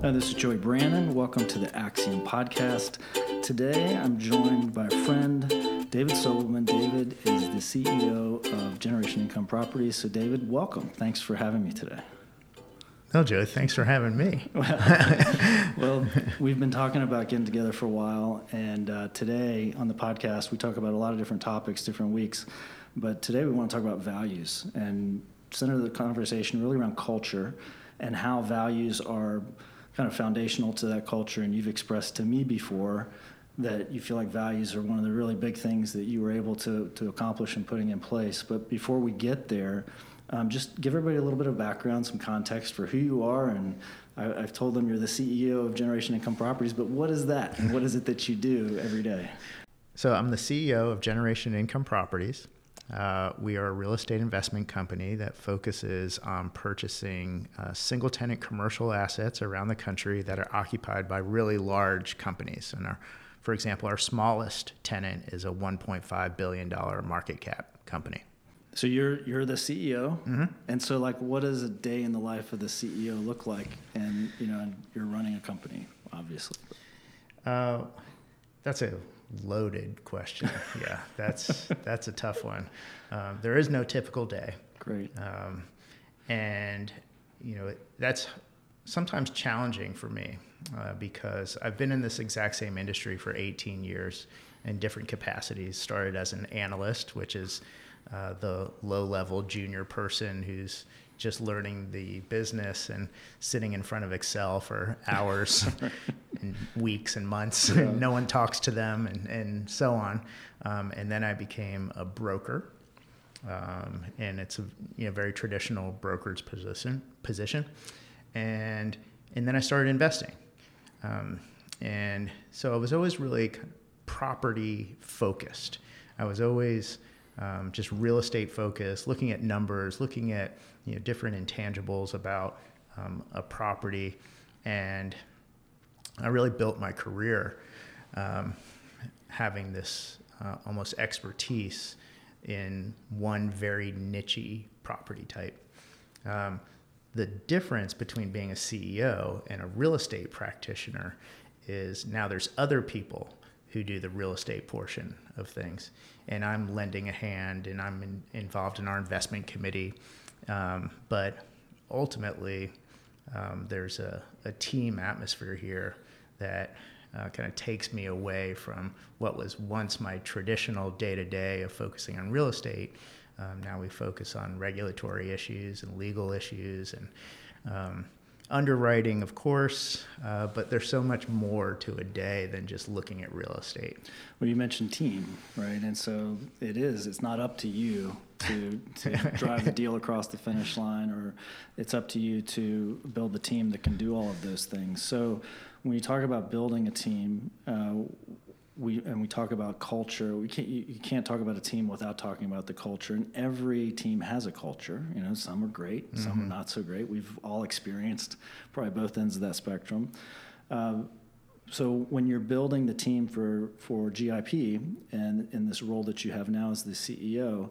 Hi, this is Joey Brannon. Welcome to the Axiom Podcast. Today I'm joined by a friend, David Sobelman. David is the CEO of Generation Income Properties. So, David, welcome. Thanks for having me today. No, Joe, thanks for having me. well, we've been talking about getting together for a while, and uh, today on the podcast, we talk about a lot of different topics, different weeks. But today we want to talk about values and center the conversation really around culture and how values are kind of foundational to that culture. And you've expressed to me before that you feel like values are one of the really big things that you were able to, to accomplish in putting in place. But before we get there, um, just give everybody a little bit of background, some context for who you are. And I, have told them you're the CEO of Generation Income Properties, but what is that? And what is it that you do every day? So I'm the CEO of Generation Income Properties. Uh, we are a real estate investment company that focuses on purchasing uh, single tenant commercial assets around the country that are occupied by really large companies. And our, for example, our smallest tenant is a $1.5 billion market cap company. So you're you're the CEO, mm-hmm. and so like, what does a day in the life of the CEO look like? And you know, you're running a company, obviously. Uh, that's a loaded question. yeah, that's that's a tough one. Um, there is no typical day. Great. Um, and you know that's sometimes challenging for me uh, because I've been in this exact same industry for 18 years in different capacities. Started as an analyst, which is uh, the low level junior person who's just learning the business and sitting in front of Excel for hours and weeks and months. Yeah. And no one talks to them and, and so on. Um, and then I became a broker. Um, and it's a you know, very traditional broker's position, position. And, and then I started investing. Um, and so I was always really property focused. I was always um, just real estate focused, looking at numbers, looking at you know different intangibles about um, a property, and I really built my career um, having this uh, almost expertise in one very nichey property type. Um, the difference between being a CEO and a real estate practitioner is now there's other people who do the real estate portion of things. And I'm lending a hand and I'm in, involved in our investment committee. Um, but ultimately, um, there's a, a, team atmosphere here that uh, kind of takes me away from what was once my traditional day to day of focusing on real estate. Um, now we focus on regulatory issues and legal issues and um, underwriting, of course, uh, but there's so much more to a day than just looking at real estate. Well, you mentioned team, right? And so it is. It's not up to you to, to drive the deal across the finish line, or it's up to you to build the team that can do all of those things. So when you talk about building a team, uh, we and we talk about culture. We can't you, you, can't talk about a team without talking about the culture. And every team has a culture. You know, some are great, mm-hmm. some are not so great. We've all experienced probably both ends of that spectrum. Uh, so when you're building the team for for GIP and in this role that you have now as the CEO,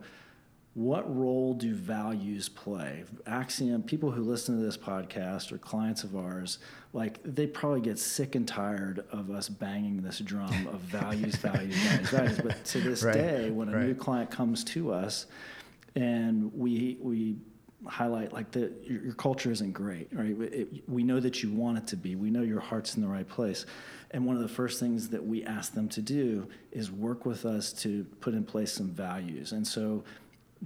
what role do values play? Axiom, people who listen to this podcast or clients of ours, like they probably get sick and tired of us banging this drum of values, values, values, values. But to this right. day, when a right. new client comes to us and we we highlight like the your, your culture isn't great, right? It, we know that you want it to be. We know your heart's in the right place. And one of the first things that we ask them to do is work with us to put in place some values. And so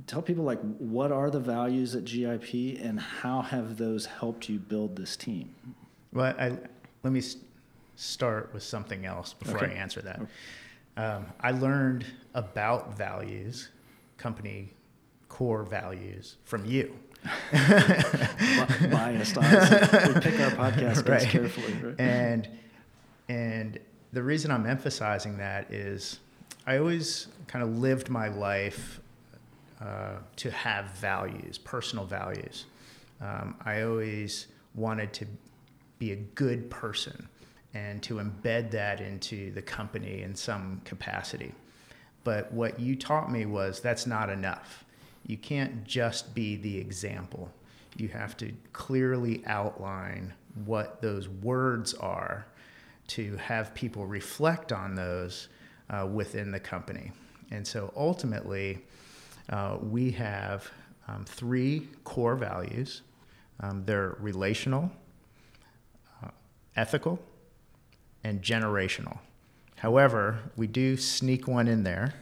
tell people like what are the values at GIP and how have those helped you build this team? Well, I, let me start with something else before okay. I answer that. Um, I learned about values, company core values, from you. Biased, honestly. We pick our podcast right. carefully, right? And and the reason I'm emphasizing that is I always kind of lived my life uh, to have values, personal values. Um, I always wanted to be a good person and to embed that into the company in some capacity. But what you taught me was that's not enough. You can't just be the example. You have to clearly outline what those words are to have people reflect on those uh, within the company. And so ultimately, uh, we have um, three core values um, they're relational, uh, ethical, and generational. However, we do sneak one in there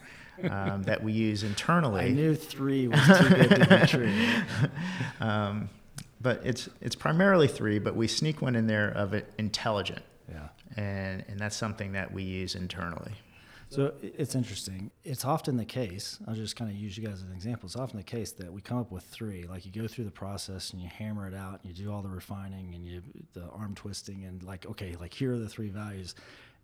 um, that we use internally. I knew three was too good to be true. um, but it's it's primarily three, but we sneak one in there of it intelligent. Yeah. And and that's something that we use internally. So it's interesting. It's often the case. I'll just kind of use you guys as an example. It's often the case that we come up with three. Like you go through the process and you hammer it out, and you do all the refining and you the arm twisting and like okay, like here are the three values,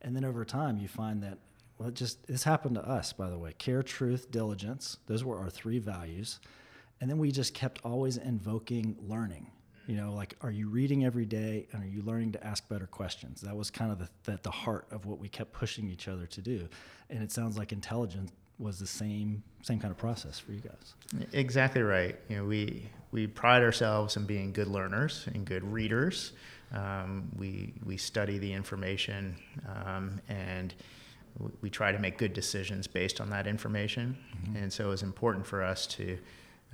and then over time you find that well, it just this happened to us by the way. Care, truth, diligence. Those were our three values, and then we just kept always invoking learning you know like are you reading every day and are you learning to ask better questions? That was kind of the, the, the heart of what we kept pushing each other to do. And it sounds like intelligence was the same same kind of process for you guys. Exactly right. You know we we pride ourselves in being good learners and good readers. Um, we we study the information um, and we try to make good decisions based on that information. Mm-hmm. and so it was important for us to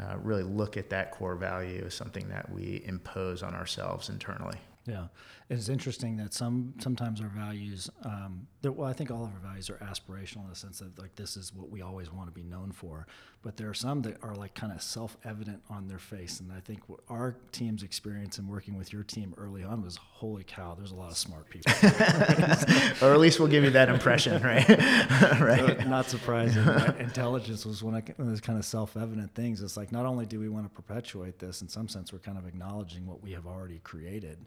uh, really look at that core value as something that we impose on ourselves internally. Yeah, it's interesting that some sometimes our values, um, well, I think all of our values are aspirational in the sense that like this is what we always want to be known for. But there are some that are like kind of self-evident on their face, and I think what our team's experience in working with your team early on was, holy cow, there's a lot of smart people. or at least we'll give you that impression, right? right. So, not surprising. Intelligence was one of those kind of self-evident things. It's like not only do we want to perpetuate this, in some sense, we're kind of acknowledging what we have already created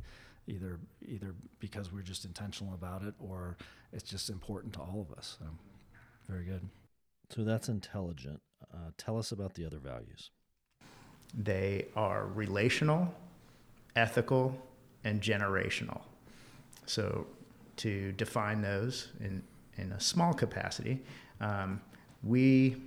either either because we're just intentional about it or it's just important to all of us. So, very good. So that's intelligent. Uh, tell us about the other values. They are relational, ethical, and generational. So, to define those in, in a small capacity, um, we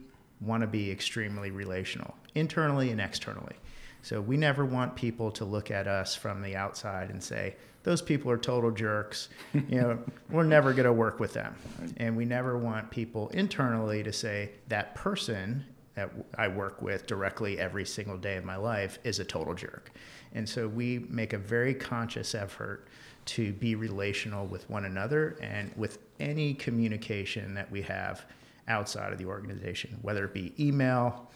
want to be extremely relational, internally and externally. So we never want people to look at us from the outside and say, those people are total jerks. You know, we're never going to work with them. And we never want people internally to say that person that I work with directly every single day of my life is a total jerk. And so we make a very conscious effort to be relational with one another and with any communication that we have outside of the organization, whether it be email,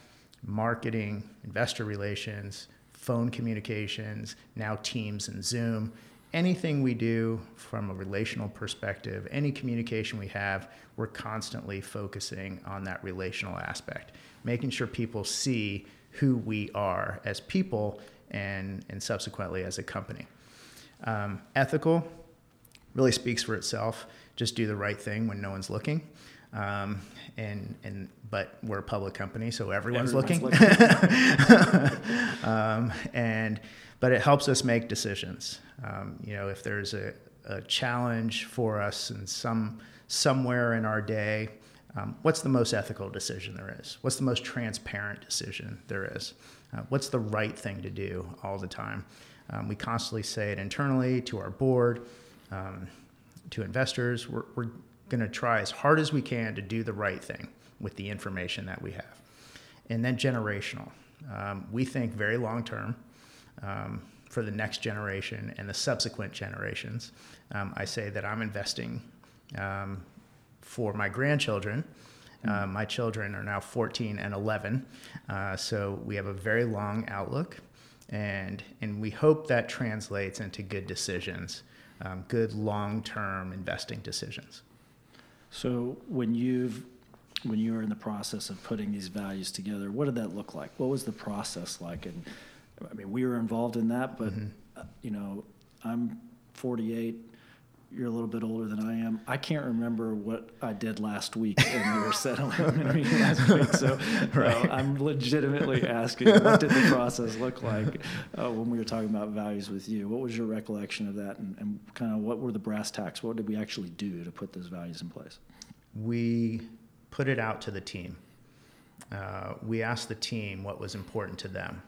marketing, investor relations, phone communications, now Teams and Zoom. Anything we do from a relational perspective, any communication we have, we're constantly focusing on that relational aspect, making sure people see who we are as people and, and subsequently as a company. Um, ethical really speaks for itself. Just do the right thing when no one's looking. Um, and and but we're a public company, so everyone's, everyone's looking. looking. um, and but it helps us make decisions. Um, you know, if there's a, a challenge for us in some somewhere in our day, um, what's the most ethical decision there is? What's the most transparent decision there is? Uh, what's the right thing to do all the time? Um, we constantly say it internally to our board, um, to investors. We're, we're going to try as hard as we can to do the right thing with the information that we have. And then generational. Um, we think very long term um, for the next generation and the subsequent generations. Um, I say that I'm investing um, for my grandchildren. Uh, my children are now 14 and 11, uh, so we have a very long outlook, and and we hope that translates into good decisions, um, good long-term investing decisions. So when you've when you were in the process of putting these values together, what did that look like? What was the process like? And I mean, we were involved in that, but mm-hmm. uh, you know, I'm 48. You're a little bit older than I am. I can't remember what I did last week when we were settling last week. So right. uh, I'm legitimately asking, what did the process look like uh, when we were talking about values with you? What was your recollection of that, and, and kind of what were the brass tacks? What did we actually do to put those values in place? We put it out to the team. Uh, we asked the team what was important to them,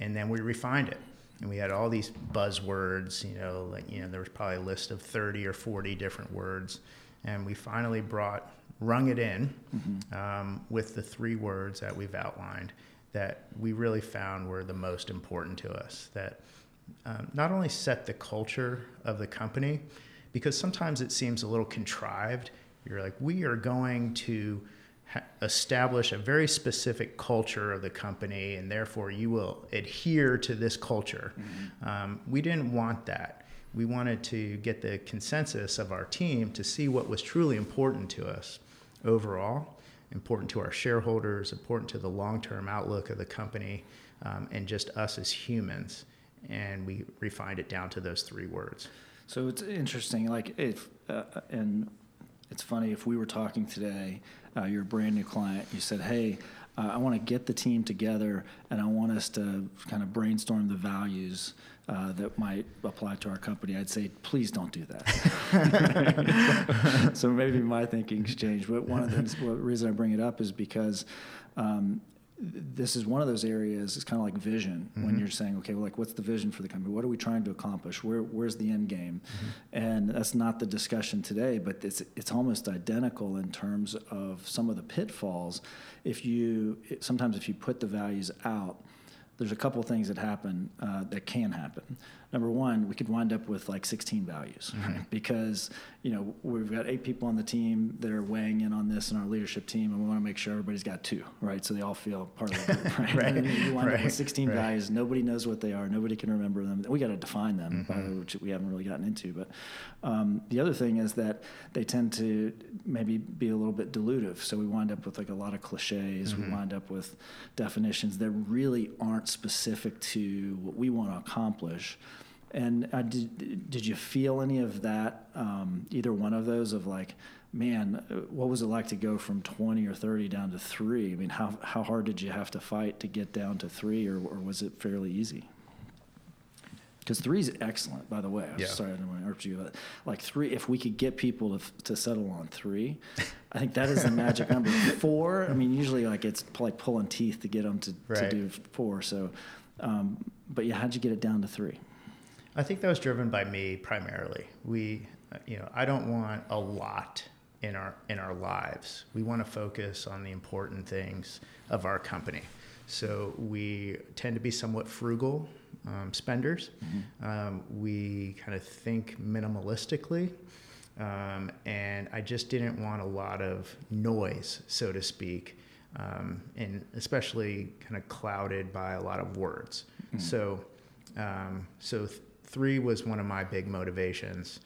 and then we refined it. And we had all these buzzwords. You know, like you know, there was probably a list of thirty or forty different words, and we finally brought rung it in mm-hmm. um, with the three words that we've outlined that we really found were the most important to us. That um, not only set the culture of the company, because sometimes it seems a little contrived. You're like, we are going to establish a very specific culture of the company, and therefore you will adhere to this culture. Mm-hmm. Um, we didn't want that. We wanted to get the consensus of our team to see what was truly important to us overall, important to our shareholders, important to the long term outlook of the company, um, and just us as humans. And we refined it down to those three words. So it's interesting. Like if uh, and it's funny if we were talking today, uh, you're a brand new client. You said, "Hey, uh, I want to get the team together, and I want us to kind of brainstorm the values." Uh, that might apply to our company, I'd say, please don't do that. so maybe my thinking's changed. But one of the reason I bring it up is because um, this is one of those areas it's kind of like vision mm-hmm. when you're saying okay well like what's the vision for the company? What are we trying to accomplish? Where where's the end game? Mm-hmm. and that's not the discussion today but it's it's almost identical in terms of some of the pitfalls. If you sometimes if you put the values out there's a couple things that happen uh, that can happen number one, we could wind up with like 16 values mm-hmm. right? because you know we've got eight people on the team that are weighing in on this in our leadership team, and we want to make sure everybody's got two, right? So they all feel part of the group, right? right. And you wind right. up with 16 right. values. Nobody knows what they are. Nobody can remember them. We got to define them, mm-hmm. which we haven't really gotten into. But um, the other thing is that they tend to maybe be a little bit dilutive. So we wind up with like a lot of cliches. Mm-hmm. We wind up with definitions that really aren't specific to what we want to accomplish. And uh, did, did you feel any of that, um, either one of those, of like, man, uh, what was it like to go from 20 or 30 down to three? I mean, how, how hard did you have to fight to get down to three, or, or was it fairly easy? Because three is excellent, by the way. I'm yeah. sorry I didn't want to interrupt you, but like three, if we could get people to, to settle on three, I think that is the magic number. Four, I mean, usually like it's like pulling teeth to get them to, right. to do four. So, um, but yeah, how'd you get it down to three? I think that was driven by me primarily. We, you know, I don't want a lot in our in our lives. We want to focus on the important things of our company. So we tend to be somewhat frugal um, spenders. Mm-hmm. Um, we kind of think minimalistically. Um, and I just didn't want a lot of noise, so to speak, um, and especially kind of clouded by a lot of words. Mm-hmm. So, um, so th- three was one of my big motivations.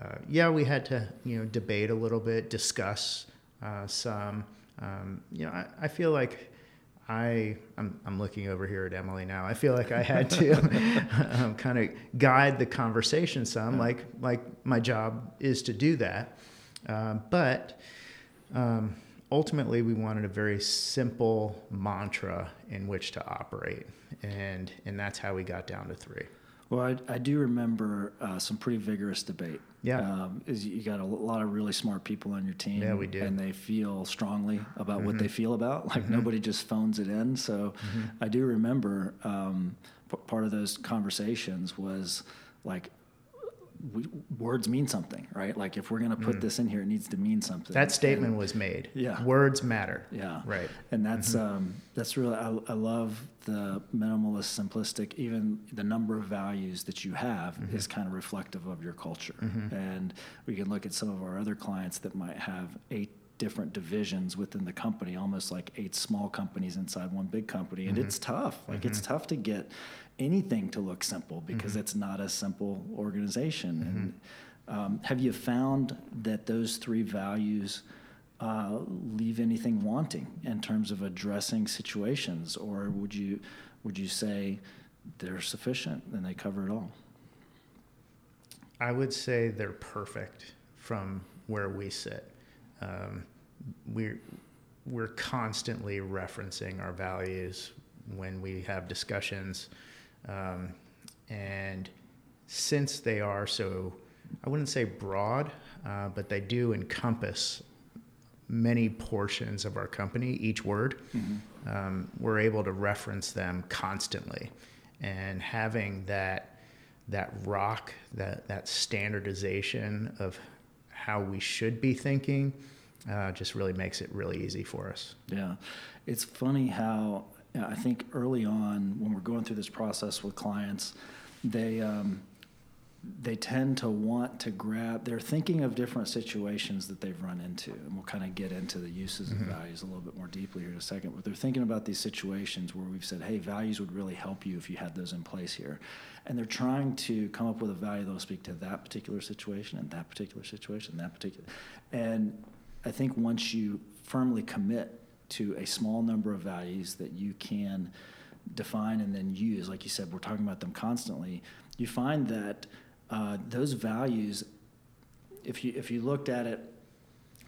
Uh, yeah, we had to you know debate a little bit, discuss uh, some. Um, you know, I, I, feel like I I'm, I'm looking over here at Emily now. I feel like I had to um, kind of guide the conversation some, like like my job is to do that. Uh, but um, ultimately, we wanted a very simple mantra in which to operate, and and that's how we got down to three. Well, I, I do remember uh, some pretty vigorous debate. Yeah, um, is you got a lot of really smart people on your team. Yeah, we do, and they feel strongly about mm-hmm. what they feel about. Like mm-hmm. nobody just phones it in. So mm-hmm. I do remember um, p- part of those conversations was like we, words mean something, right? Like if we're going to put mm. this in here, it needs to mean something. That statement and, was made. Yeah, words matter. Yeah, right. And that's mm-hmm. um, that's really I, I, love the minimalist, simplistic. Even the number of values that you have mm-hmm. is kind of reflective of your culture. Mm-hmm. And we can look at some of our other clients that might have eight different divisions within the company, almost like eight small companies inside one big company. And mm-hmm. it's tough. Like mm-hmm. it's tough to get anything to look simple because mm-hmm. it's not a simple organization. And mm-hmm. um, have you found that those three values uh, leave anything wanting in terms of addressing situations, or would you would you say they're sufficient and they cover it all? I would say they're perfect from where we sit. Um, we're we're constantly referencing our values when we have discussions um, and since they are so, I wouldn't say broad, uh, but they do encompass many portions of our company, each word, mm-hmm. um, we're able to reference them constantly. and having that that rock that that standardization of how we should be thinking uh, just really makes it really easy for us. Yeah, it's funny how I think early on when we're going through this process with clients, they um, they tend to want to grab they're thinking of different situations that they've run into and we'll kind of get into the uses mm-hmm. of values a little bit more deeply here in a second but they're thinking about these situations where we've said hey values would really help you if you had those in place here and they're trying to come up with a value that'll speak to that particular situation and that particular situation and that particular and i think once you firmly commit to a small number of values that you can define and then use. Like you said we're talking about them constantly. You find that uh, those values, if you if you looked at it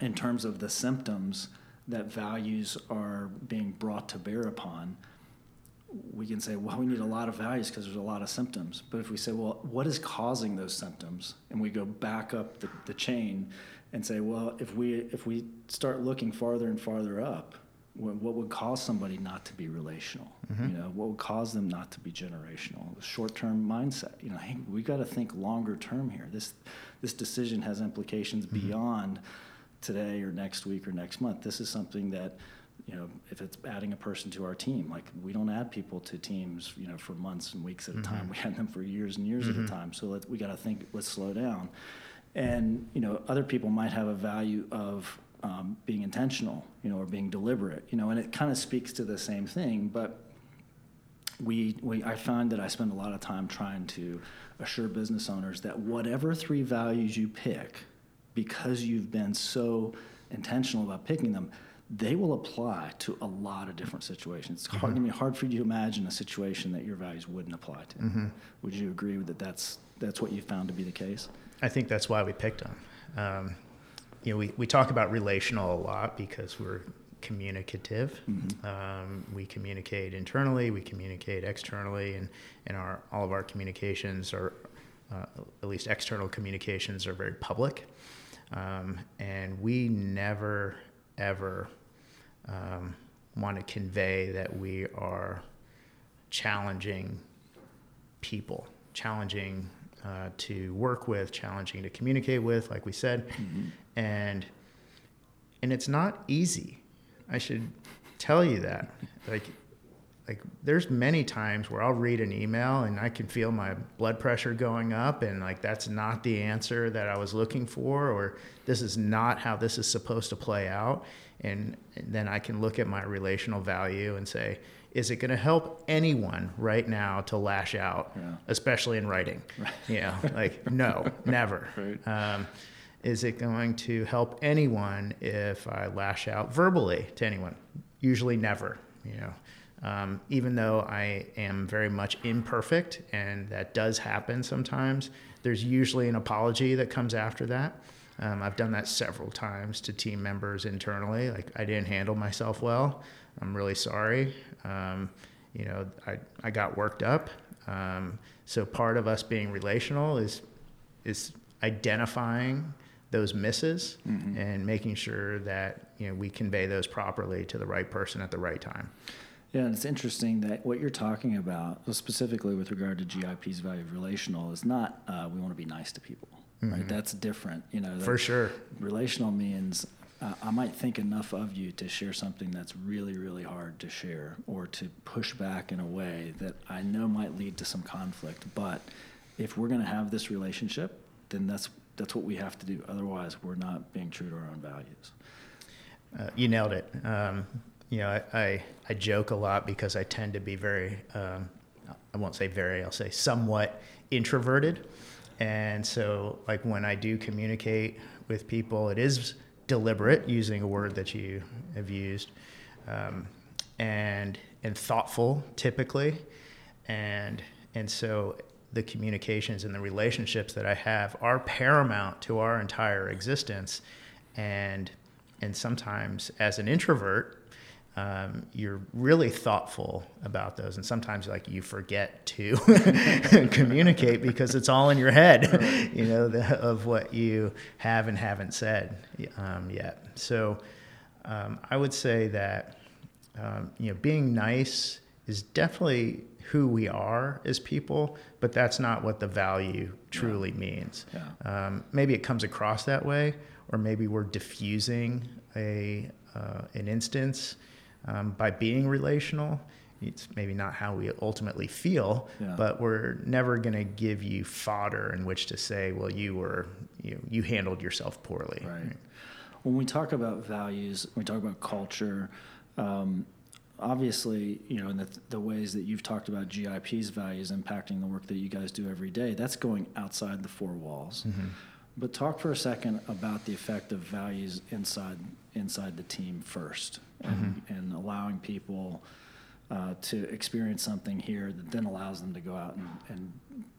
in terms of the symptoms that values are being brought to bear upon, we can say, well, we need a lot of values because there's a lot of symptoms. But if we say, well, what is causing those symptoms, and we go back up the, the chain and say, well, if we if we start looking farther and farther up, what would cause somebody not to be relational mm-hmm. you know what would cause them not to be generational short-term mindset you know hey we got to think longer term here this this decision has implications mm-hmm. beyond today or next week or next month this is something that you know if it's adding a person to our team like we don't add people to teams you know for months and weeks at mm-hmm. a time we had them for years and years at a mm-hmm. time so let we got to think let's slow down and you know other people might have a value of um, being intentional, you know, or being deliberate, you know, and it kind of speaks to the same thing. But we, we, I find that I spend a lot of time trying to assure business owners that whatever three values you pick, because you've been so intentional about picking them, they will apply to a lot of different situations. It's hard, mm-hmm. hard for you to imagine a situation that your values wouldn't apply to. Mm-hmm. Would you agree that that's that's what you found to be the case? I think that's why we picked them. Um, you know, we, we talk about relational a lot because we're communicative. Mm-hmm. Um, we communicate internally, we communicate externally, and, and our, all of our communications are, uh, at least external communications, are very public. Um, and we never, ever um, want to convey that we are challenging people, challenging uh, to work with, challenging to communicate with, like we said, mm-hmm. And and it's not easy. I should tell you that. Like, like there's many times where I'll read an email and I can feel my blood pressure going up, and like that's not the answer that I was looking for, or this is not how this is supposed to play out. And, and then I can look at my relational value and say, is it going to help anyone right now to lash out, yeah. especially in writing? Right. You know, like no, never. Right. Um, is it going to help anyone if I lash out verbally to anyone? Usually, never. You know, um, even though I am very much imperfect, and that does happen sometimes. There's usually an apology that comes after that. Um, I've done that several times to team members internally. Like I didn't handle myself well. I'm really sorry. Um, you know, I, I got worked up. Um, so part of us being relational is is identifying those misses mm-hmm. and making sure that you know we convey those properly to the right person at the right time. Yeah, and it's interesting that what you're talking about, specifically with regard to GIP's value of relational, is not uh, we want to be nice to people. Mm-hmm. Right, that's different. You know, for sure. Relational means uh, I might think enough of you to share something that's really, really hard to share or to push back in a way that I know might lead to some conflict. But if we're going to have this relationship, then that's that's what we have to do. Otherwise, we're not being true to our own values. Uh, you nailed it. Um, you know, I, I, I joke a lot because I tend to be very um, I won't say very I'll say somewhat introverted, and so like when I do communicate with people, it is deliberate, using a word that you have used, um, and and thoughtful typically, and and so the communications and the relationships that I have are paramount to our entire existence, and and sometimes as an introvert, um, you're really thoughtful about those. And sometimes like you forget to communicate because it's all in your head you know the, of what you have and haven't said um, yet. So um, i would say that um, you know being nice is definitely who we are as people, but that's not what the value truly yeah. means. Yeah. Um, maybe it comes across that way, or maybe we're diffusing a uh, an instance um, by being relational. It's maybe not how we ultimately feel, yeah. but we're never going to give you fodder in which to say, "Well, you were you you handled yourself poorly." Right. right. When we talk about values, when we talk about culture. Um, obviously, you know, in the, the ways that you've talked about GIP's values impacting the work that you guys do every day, that's going outside the four walls. Mm-hmm. But talk for a second about the effect of values inside inside the team first, and, mm-hmm. and allowing people uh, to experience something here that then allows them to go out and, and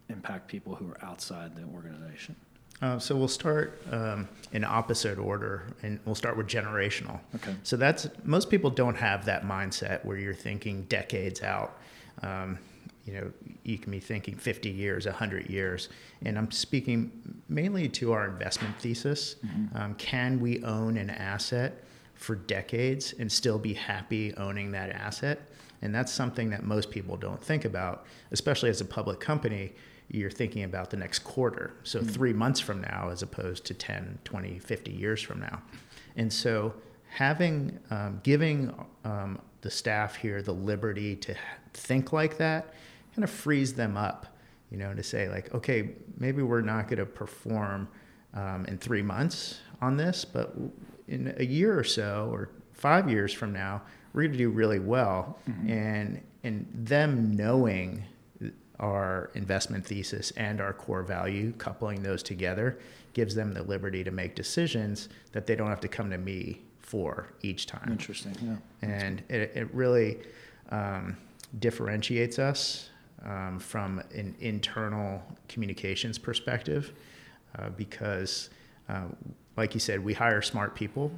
impact people who are outside the organization. Uh, so we'll start um, in opposite order, and we'll start with generational. Okay. So that's most people don't have that mindset where you're thinking decades out. Um, you know, you can be thinking 50 years, 100 years, and I'm speaking mainly to our investment thesis. Mm-hmm. Um, can we own an asset for decades and still be happy owning that asset? And that's something that most people don't think about, especially as a public company you're thinking about the next quarter. So mm-hmm. three months from now, as opposed to 10, 20, 50 years from now. And so having, um, giving um, the staff here the liberty to think like that kind of frees them up, you know, to say, like, okay, maybe we're not going to perform um, in three months on this, but in a year or so or five years from now, we're going to do really well. Mm-hmm. And, and them knowing our investment thesis and our core value, coupling those together, gives them the liberty to make decisions that they don't have to come to me for each time. Interesting, yeah. And it, it really um, differentiates us um, from an internal communications perspective uh, because, uh, like you said, we hire smart people,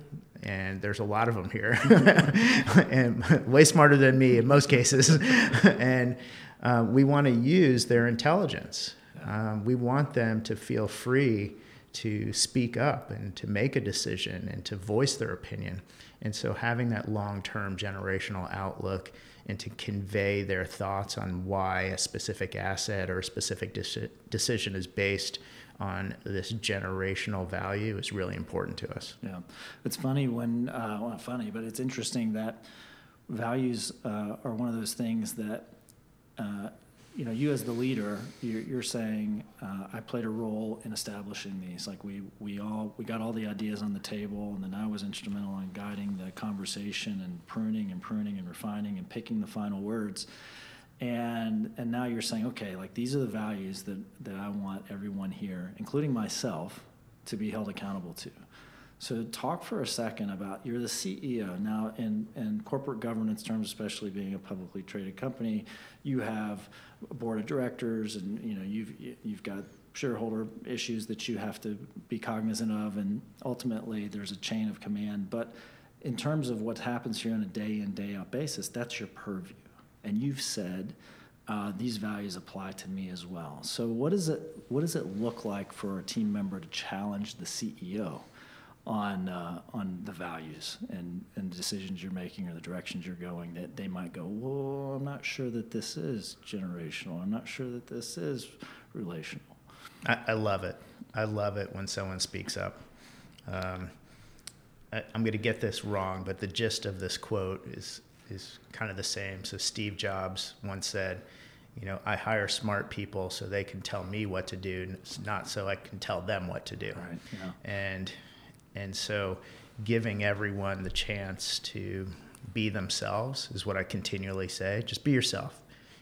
and there's a lot of them here, and way smarter than me in most cases. and uh, we want to use their intelligence. Um, we want them to feel free to speak up and to make a decision and to voice their opinion. And so, having that long term generational outlook and to convey their thoughts on why a specific asset or a specific deci- decision is based on this generational value is really important to us. Yeah. It's funny when, uh, well, funny, but it's interesting that values uh, are one of those things that uh, you know, you as the leader, you're, you're saying, uh, I played a role in establishing these. Like we, we all, we got all the ideas on the table, and then I was instrumental in guiding the conversation and pruning and pruning and refining and picking the final words. And and now you're saying, okay, like these are the values that that I want everyone here, including myself, to be held accountable to. So talk for a second about you're the CEO now in, in corporate governance terms, especially being a publicly traded company, you have a board of directors and you know you've you've got shareholder issues that you have to be cognizant of and ultimately there's a chain of command. But in terms of what happens here on a day in, day out basis, that's your purview. And you've said uh, these values apply to me as well. So what does it what does it look like for a team member to challenge the CEO? on uh, on the values and, and decisions you're making or the directions you're going that they might go, well, I'm not sure that this is generational. I'm not sure that this is relational. I, I love it. I love it when someone speaks up. Um, I, I'm going to get this wrong, but the gist of this quote is is kind of the same. So Steve Jobs once said, you know, I hire smart people so they can tell me what to do, not so I can tell them what to do. Right. Yeah. And and so giving everyone the chance to be themselves is what I continually say. Just be yourself.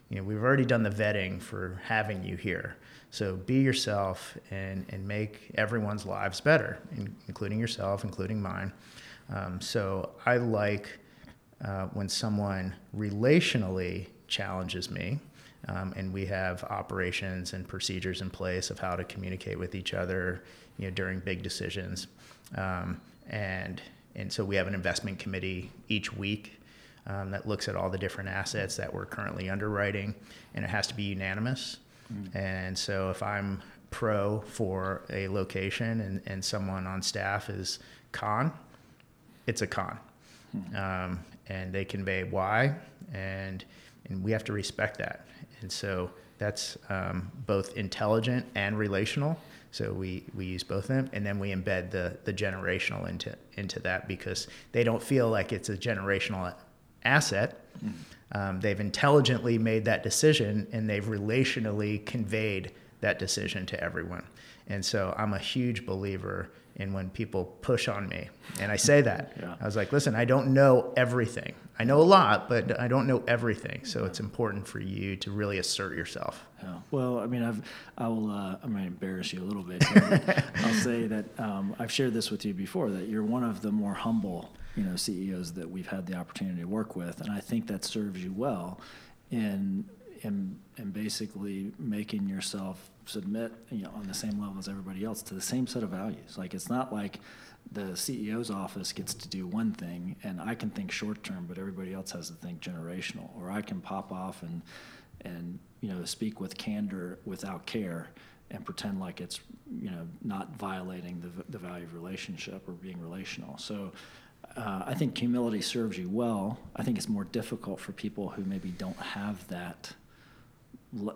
You know, we've already done the vetting for having you here. So be yourself and, and make everyone's lives better, including yourself, including mine. Um, so I like uh, when someone relationally challenges me. Um, and we have operations and procedures in place of how to communicate with each other you know, during big decisions. Um, and and so we have an investment committee each week um, that looks at all the different assets that we're currently underwriting, and it has to be unanimous. Mm. And so if I'm pro for a location and, and someone on staff is con, it's a con. Mm. Um, and they convey why, and and we have to respect that. and so that's um, both intelligent and relational. So we, we use both of them, and then we embed the the generational into into that because they don't feel like it's a generational asset. Mm. Um, they've intelligently made that decision, and they've relationally conveyed that decision to everyone. And so I'm a huge believer in when people push on me. And I say that. yeah. I was like, listen, I don't know everything. I know a lot, but I don't know everything. So it's important for you to really assert yourself. Yeah. Well, I mean, I've, I will, uh, I'm going to embarrass you a little bit. I'll say that um, I've shared this with you before that you're one of the more humble, you know, CEOs that we've had the opportunity to work with. And I think that serves you well in, in, in basically making yourself submit you know, on the same level as everybody else to the same set of values. Like it's not like the CEO's office gets to do one thing and I can think short term, but everybody else has to think generational. Or I can pop off and and you know speak with candor without care and pretend like it's you know not violating the, the value of relationship or being relational. So uh, I think humility serves you well. I think it's more difficult for people who maybe don't have that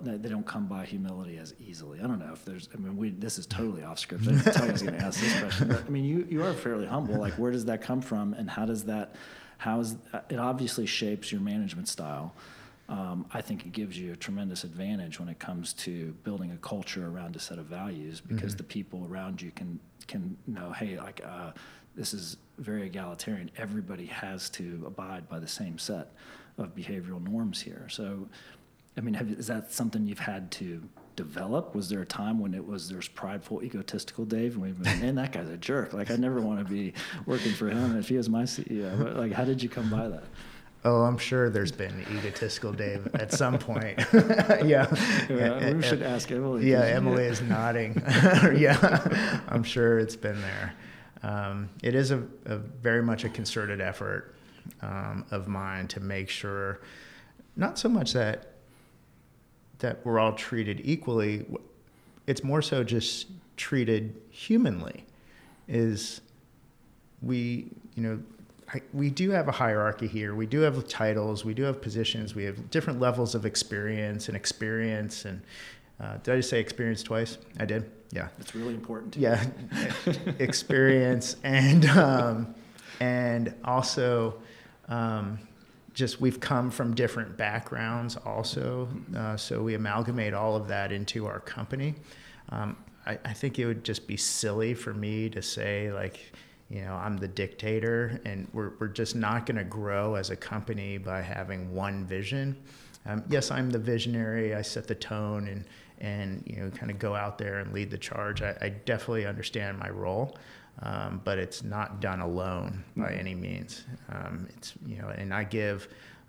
they don't come by humility as easily. I don't know if there's. I mean, we this is totally off script. I didn't tell you I was going to ask this question, but I mean, you you are fairly humble. Like, where does that come from, and how does that? How is it obviously shapes your management style? Um, I think it gives you a tremendous advantage when it comes to building a culture around a set of values because mm-hmm. the people around you can can know, hey, like uh, this is very egalitarian. Everybody has to abide by the same set of behavioral norms here. So I mean, have, is that something you've had to develop? Was there a time when it was there's prideful, egotistical Dave, and we've been, man, that guy's a jerk. Like I never want to be working for him if he was my CEO. Like, how did you come by that? Oh, I'm sure there's been egotistical Dave at some point. yeah. yeah. We should ask Emily. Yeah, Emily is nodding. yeah, I'm sure it's been there. Um, it is a, a, very much a concerted effort um, of mine to make sure, not so much that that we're all treated equally. It's more so just treated humanly. Is we, you know, we do have a hierarchy here. We do have titles. We do have positions. We have different levels of experience and experience. And uh, did I just say experience twice? I did. Yeah. It's really important. yeah. experience and um, and also um, just we've come from different backgrounds also, uh, so we amalgamate all of that into our company. Um, I, I, think it would just be silly for me to say like, you know, I'm the dictator, and we're we're just not going to grow as a company by having one vision. Um, yes, I'm the visionary. I set the tone and and you know kind of go out there and lead the charge. I, I definitely understand my role um, but it's not done alone by any means. Um, it's you know, and I give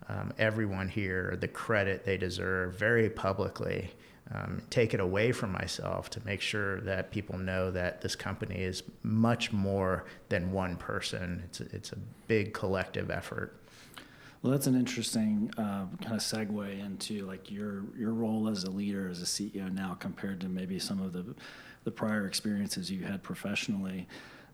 um, everyone here the credit they deserve very publicly. Um, take it away from myself to make sure that people know that this company is much more than one person. It's a, it's a big collective effort. Well, that's an interesting uh, kind of segue into like your your role as a leader, as a CEO now, compared to maybe some of the the prior experiences you had professionally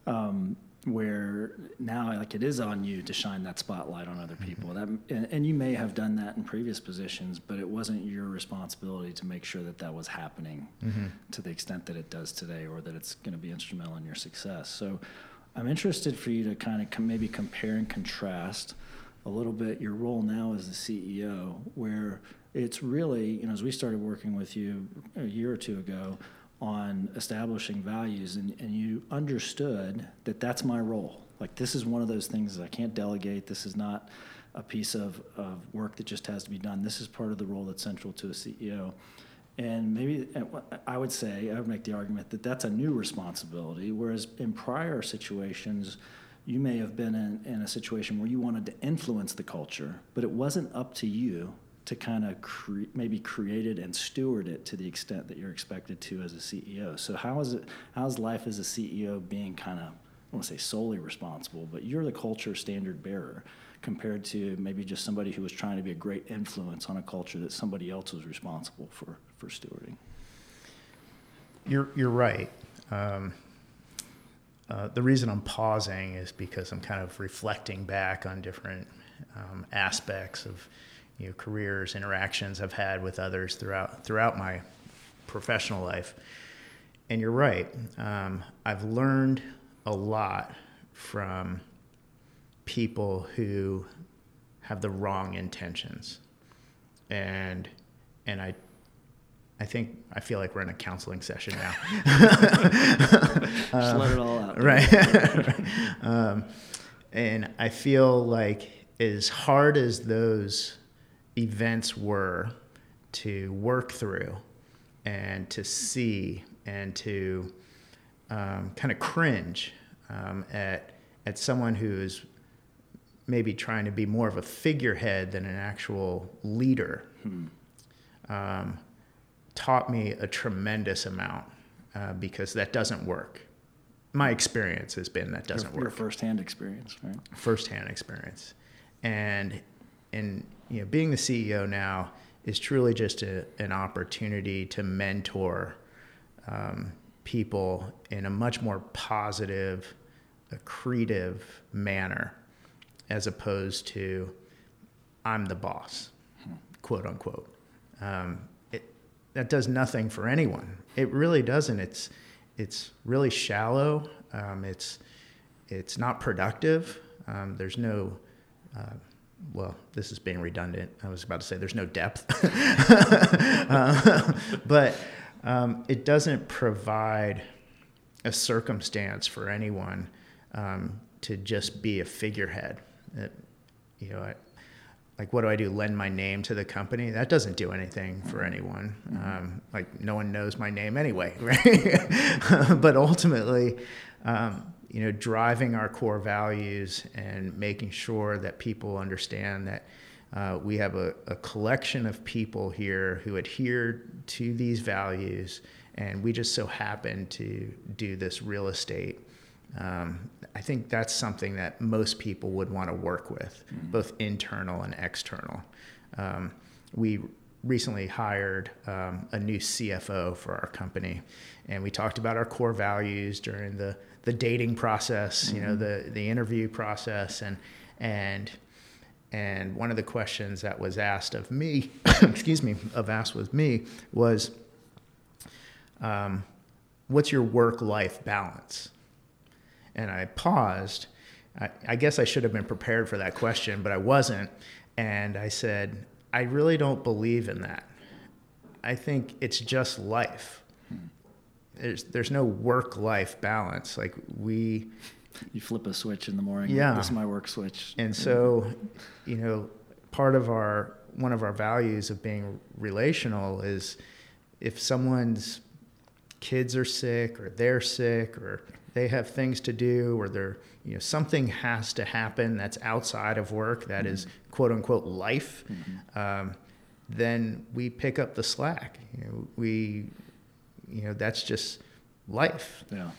um, where now like it is on you to shine that spotlight on other people mm-hmm. that and, and, you may have done that in previous positions but it wasn't your responsibility to make sure that that was happening mm-hmm. to the extent that it does today or that it's going to be instrumental in your success so i'm interested for you to kind of com- maybe compare and contrast a little bit your role now as the ceo where it's really you know as we started working with you a year or two ago on establishing values and, and you understood that that's my role. Like this is one of those things that i can't delegate. This is not a piece of, of work that just has to be done. This is part of the role that's central to a ceo and maybe i would say i would make the argument that that's a new responsibility whereas in prior situations you may have been in, in a situation where you wanted to influence the culture but it wasn't up to you to kind of cre- maybe create it and steward it to the extent that you're expected to as a CEO. So how is it? How's life as a CEO being kind of I want to say solely responsible, but you're the culture standard bearer compared to maybe just somebody who was trying to be a great influence on a culture that somebody else was responsible for for stewarding. You're you're right. Um, uh, the reason I'm pausing is because I'm kind of reflecting back on different um, aspects of you know, careers, interactions I've had with others throughout throughout my professional life. And you're right. Um, I've learned a lot from people who have the wrong intentions, and and I I think I feel like we're in a counseling session now. Just let it all out. right. um, and I feel like as hard as those events were to work through and to see and to um, kind of cringe um, at at someone who is maybe trying to be more of a figurehead than an actual leader. Hmm. Um, taught me a tremendous amount uh, because that doesn't work. My experience has been that doesn't your, work. Your firsthand experience, right? Firsthand experience, and and you know, being the CEO now is truly just a, an opportunity to mentor um, people in a much more positive, accretive manner, as opposed to I'm the boss, quote unquote. Um, that does nothing for anyone. It really doesn't. It's it's really shallow. Um, it's it's not productive. Um, there's no uh, well, this is being redundant. I was about to say there's no depth, uh, but um, it doesn't provide a circumstance for anyone um, to just be a figurehead. It, you know, I, like what do I do? Lend my name to the company? That doesn't do anything for anyone. Um, like no one knows my name anyway, right? but ultimately, um, you know, driving our core values and making sure that people understand that uh, we have a, a, collection of people here who adhere to these values, and we just so happen to do this real estate um, I think that's something that most people would want to work with, mm-hmm. both internal and external. Um, we recently hired um, a new CFO for our company, and we talked about our core values during the the dating process, mm-hmm. you know, mm-hmm. the the interview process, and and and one of the questions that was asked of me, excuse me, of asked with me was, um, "What's your work life balance?" and I paused. I, I guess I should have been prepared for that question, but I wasn't. And I said, I really don't believe in that. I think it's just life. There's there's no work life balance. Like we you flip a switch in the morning. Yeah. This is my work switch. And so, you know, part of our one of our values of being relational is if someone's kids are sick or they're sick or they have things to do or they're you know something has to happen that's outside of work that mm-hmm. is quote unquote life mm-hmm. um, then we pick up the slack you know, we you know that's just life yeah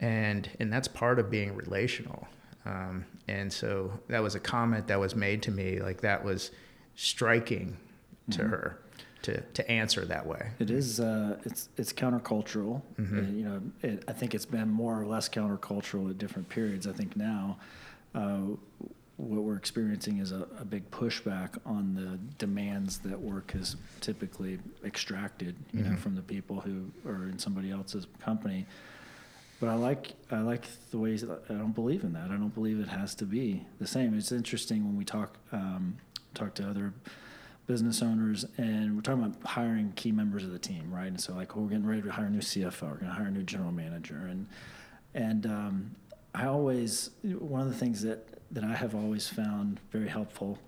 and and that's part of being relational um, and so that was a comment that was made to me like that was striking to mm-hmm. her to, to answer that way. It is. Uh, it's it's countercultural. Mm-hmm. And, you know, it, I think it's been more or less countercultural at different periods. I think now, uh, what we're experiencing is a, a, big pushback on the demands that work has typically extracted, you mm-hmm. know, from the people who are in somebody else's company. But I like I like the ways I don't believe in that. I don't believe it has to be the same. It's interesting when we talk um, talk to other business owners, and we're talking about hiring key members of the team, right? And so, like, we're getting ready to hire a new CFO, we're going to hire a new general manager, and and um, I always one of the things that that I have always found very helpful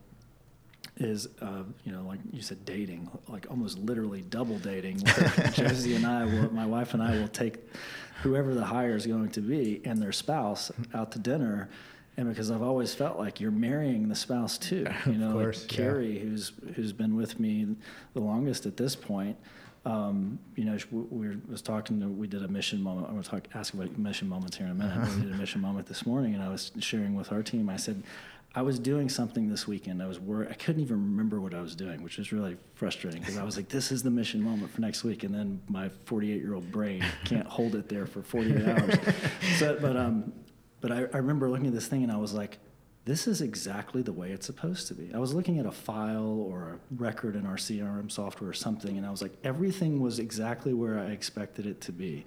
is uh, you know like you said dating like almost literally double dating Josie and I will my wife and I will take whoever the hire is going to be and their spouse out to dinner and because I've always felt like you're marrying the spouse too. You know, course, like Carrie, yeah. who's who's been with me the longest at this point. Um, you know, we were, was talking. To, we did a mission moment. I'm going to talk, ask about mission moments here in a minute. Uh-huh. We did a mission moment this morning, and I was sharing with our team. I said, I was doing something this weekend. I was wor- I couldn't even remember what I was doing, which was really frustrating because I was like, "This is the mission moment for next week," and then my 48 year old brain can't hold it there for 48 hours. so, but um, but I, I remember looking at this thing and I was like, this is exactly the way it's supposed to be. I was looking at a file or a record in our CRM software or something, and I was like, everything was exactly where I expected it to be.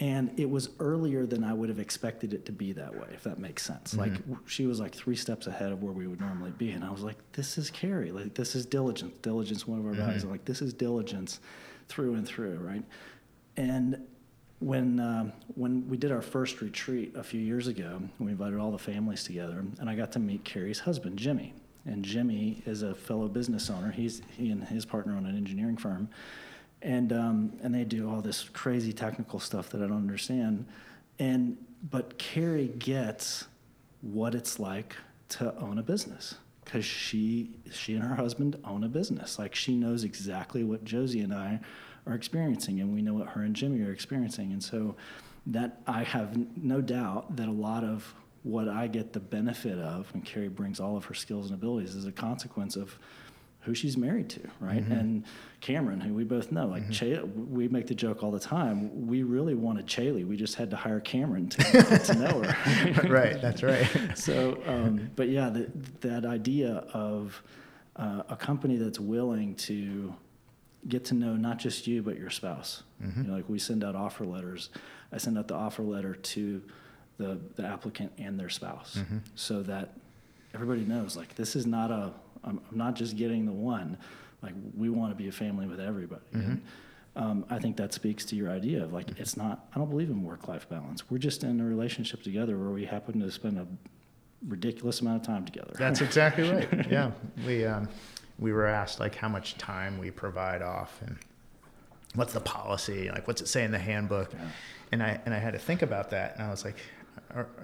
And it was earlier than I would have expected it to be that way, if that makes sense. Mm-hmm. Like she was like three steps ahead of where we would normally be, and I was like, "This is Carrie. Like this is diligence. Diligence, one of our values. I'm like this is diligence, through and through, right?" And when um, when we did our first retreat a few years ago, we invited all the families together, and I got to meet Carrie's husband, Jimmy. And Jimmy is a fellow business owner. He's he and his partner own an engineering firm, and um, and they do all this crazy technical stuff that I don't understand. And but Carrie gets what it's like to own a business because she she and her husband own a business. Like she knows exactly what Josie and I are experiencing, and we know what her and Jimmy are experiencing. And so that I have no doubt that a lot of what I get the benefit of when Carrie brings all of her skills and abilities is a consequence of who she's married to, right? Mm-hmm. And Cameron, who we both know, like Che, we make the joke all the time. We really wanted Chaley. We just had to hire Cameron to to know her. right, that's right. so, um, but yeah, the, that idea of uh, a company that's willing to get to know not just you but your spouse. Mm-hmm. You know, like we send out offer letters. I send out the offer letter to the the applicant and their spouse, Mm-hmm. so that everybody knows like this is not a. I'm, I'm not just getting the one. Like we want to be a family with everybody. Mm-hmm. And, um, I think that speaks to your idea of like it's not. I don't believe in work-life balance. We're just in a relationship together where we happen to spend a ridiculous amount of time together. That's exactly right. Yeah, we um, we were asked like how much time we provide off and what's the policy, like what's it say in the handbook, Yeah. and I and I had to think about that, and I was like,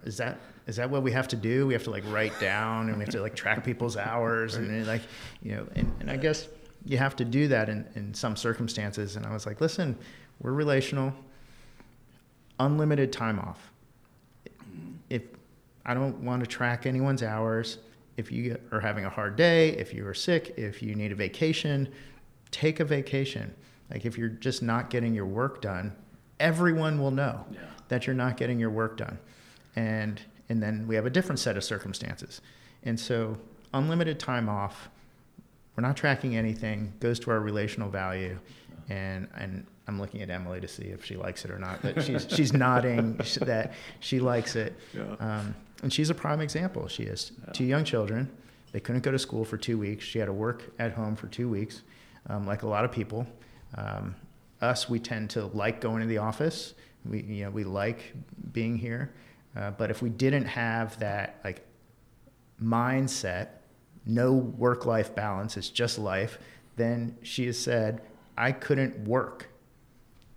is that is that what we have to do? We have to like write down and we have to like track people's hours and like you know, and, and I guess you have to do that in in some circumstances. And I was like, listen, we're relational, unlimited time off. If I don't want to track anyone's hours. If you are having a hard day, if you are sick, if you need a vacation, take a vacation. Like if you're just not getting your work done, everyone will know Yeah. that you're not getting your work done. And and then we have a different set of circumstances. And so unlimited time off, we're not tracking anything, goes to our relational value. And and I'm looking at Emily to see if she likes it or not. But she's she's nodding that she likes it. Yeah. Um, and she's a prime example. She has two young children. They couldn't go to school for two weeks. She had to work at home for two weeks, um, like a lot of people. Um, us, we tend to like going to the office. We, you know, we like being here. Uh, but if we didn't have that like mindset, no work-life balance, it's just life, then she has said, I couldn't work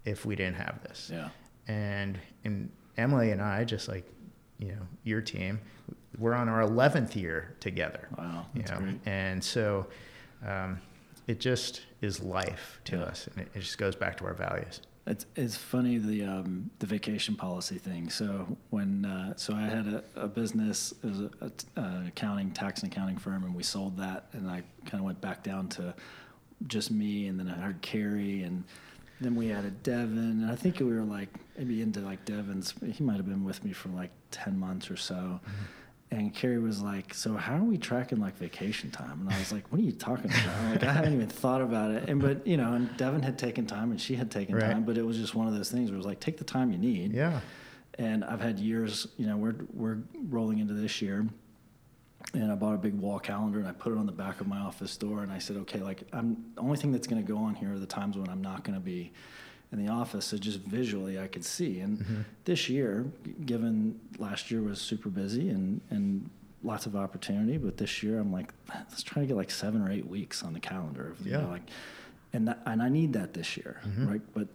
if we didn't have this Yeah. and and Emily and I just like you know your team we're on our 11th year together Wow, you know great. and so um, it just is life to Yeah. us and it, it just goes back to our values It's it's funny the um, the vacation policy thing. So when uh, so I had a, a business, it was a, a uh, accounting tax and accounting firm, and we sold that, and I kind of went back down to just me, and then I heard Carrie, and then we added Devin, and I think we were like maybe into like Devin's. He might have been with me for like ten months or so. Mm-hmm. And Carrie was like, "So how are we tracking like vacation time?" And I was like, "What are you talking about?" Like I haven't even thought about it. And but you know, and Devin had taken time, and she had taken Right. time, but it was just one of those things where it was like, take the time you need. yeah And I've had years. You know, we're we're rolling into this year, and I bought a big wall calendar and I put it on the back of my office door, and I said, "Okay, like I'm the only thing that's going to go on here are the times when I'm not going to be." In the office, so just visually I could see. And mm-hmm. this year, given last year was super busy and and lots of opportunity, but this year I'm like, let's try to get like seven or eight weeks on the calendar. Of, you know, Yeah. like, and that, and I need that this year, mm-hmm. right? But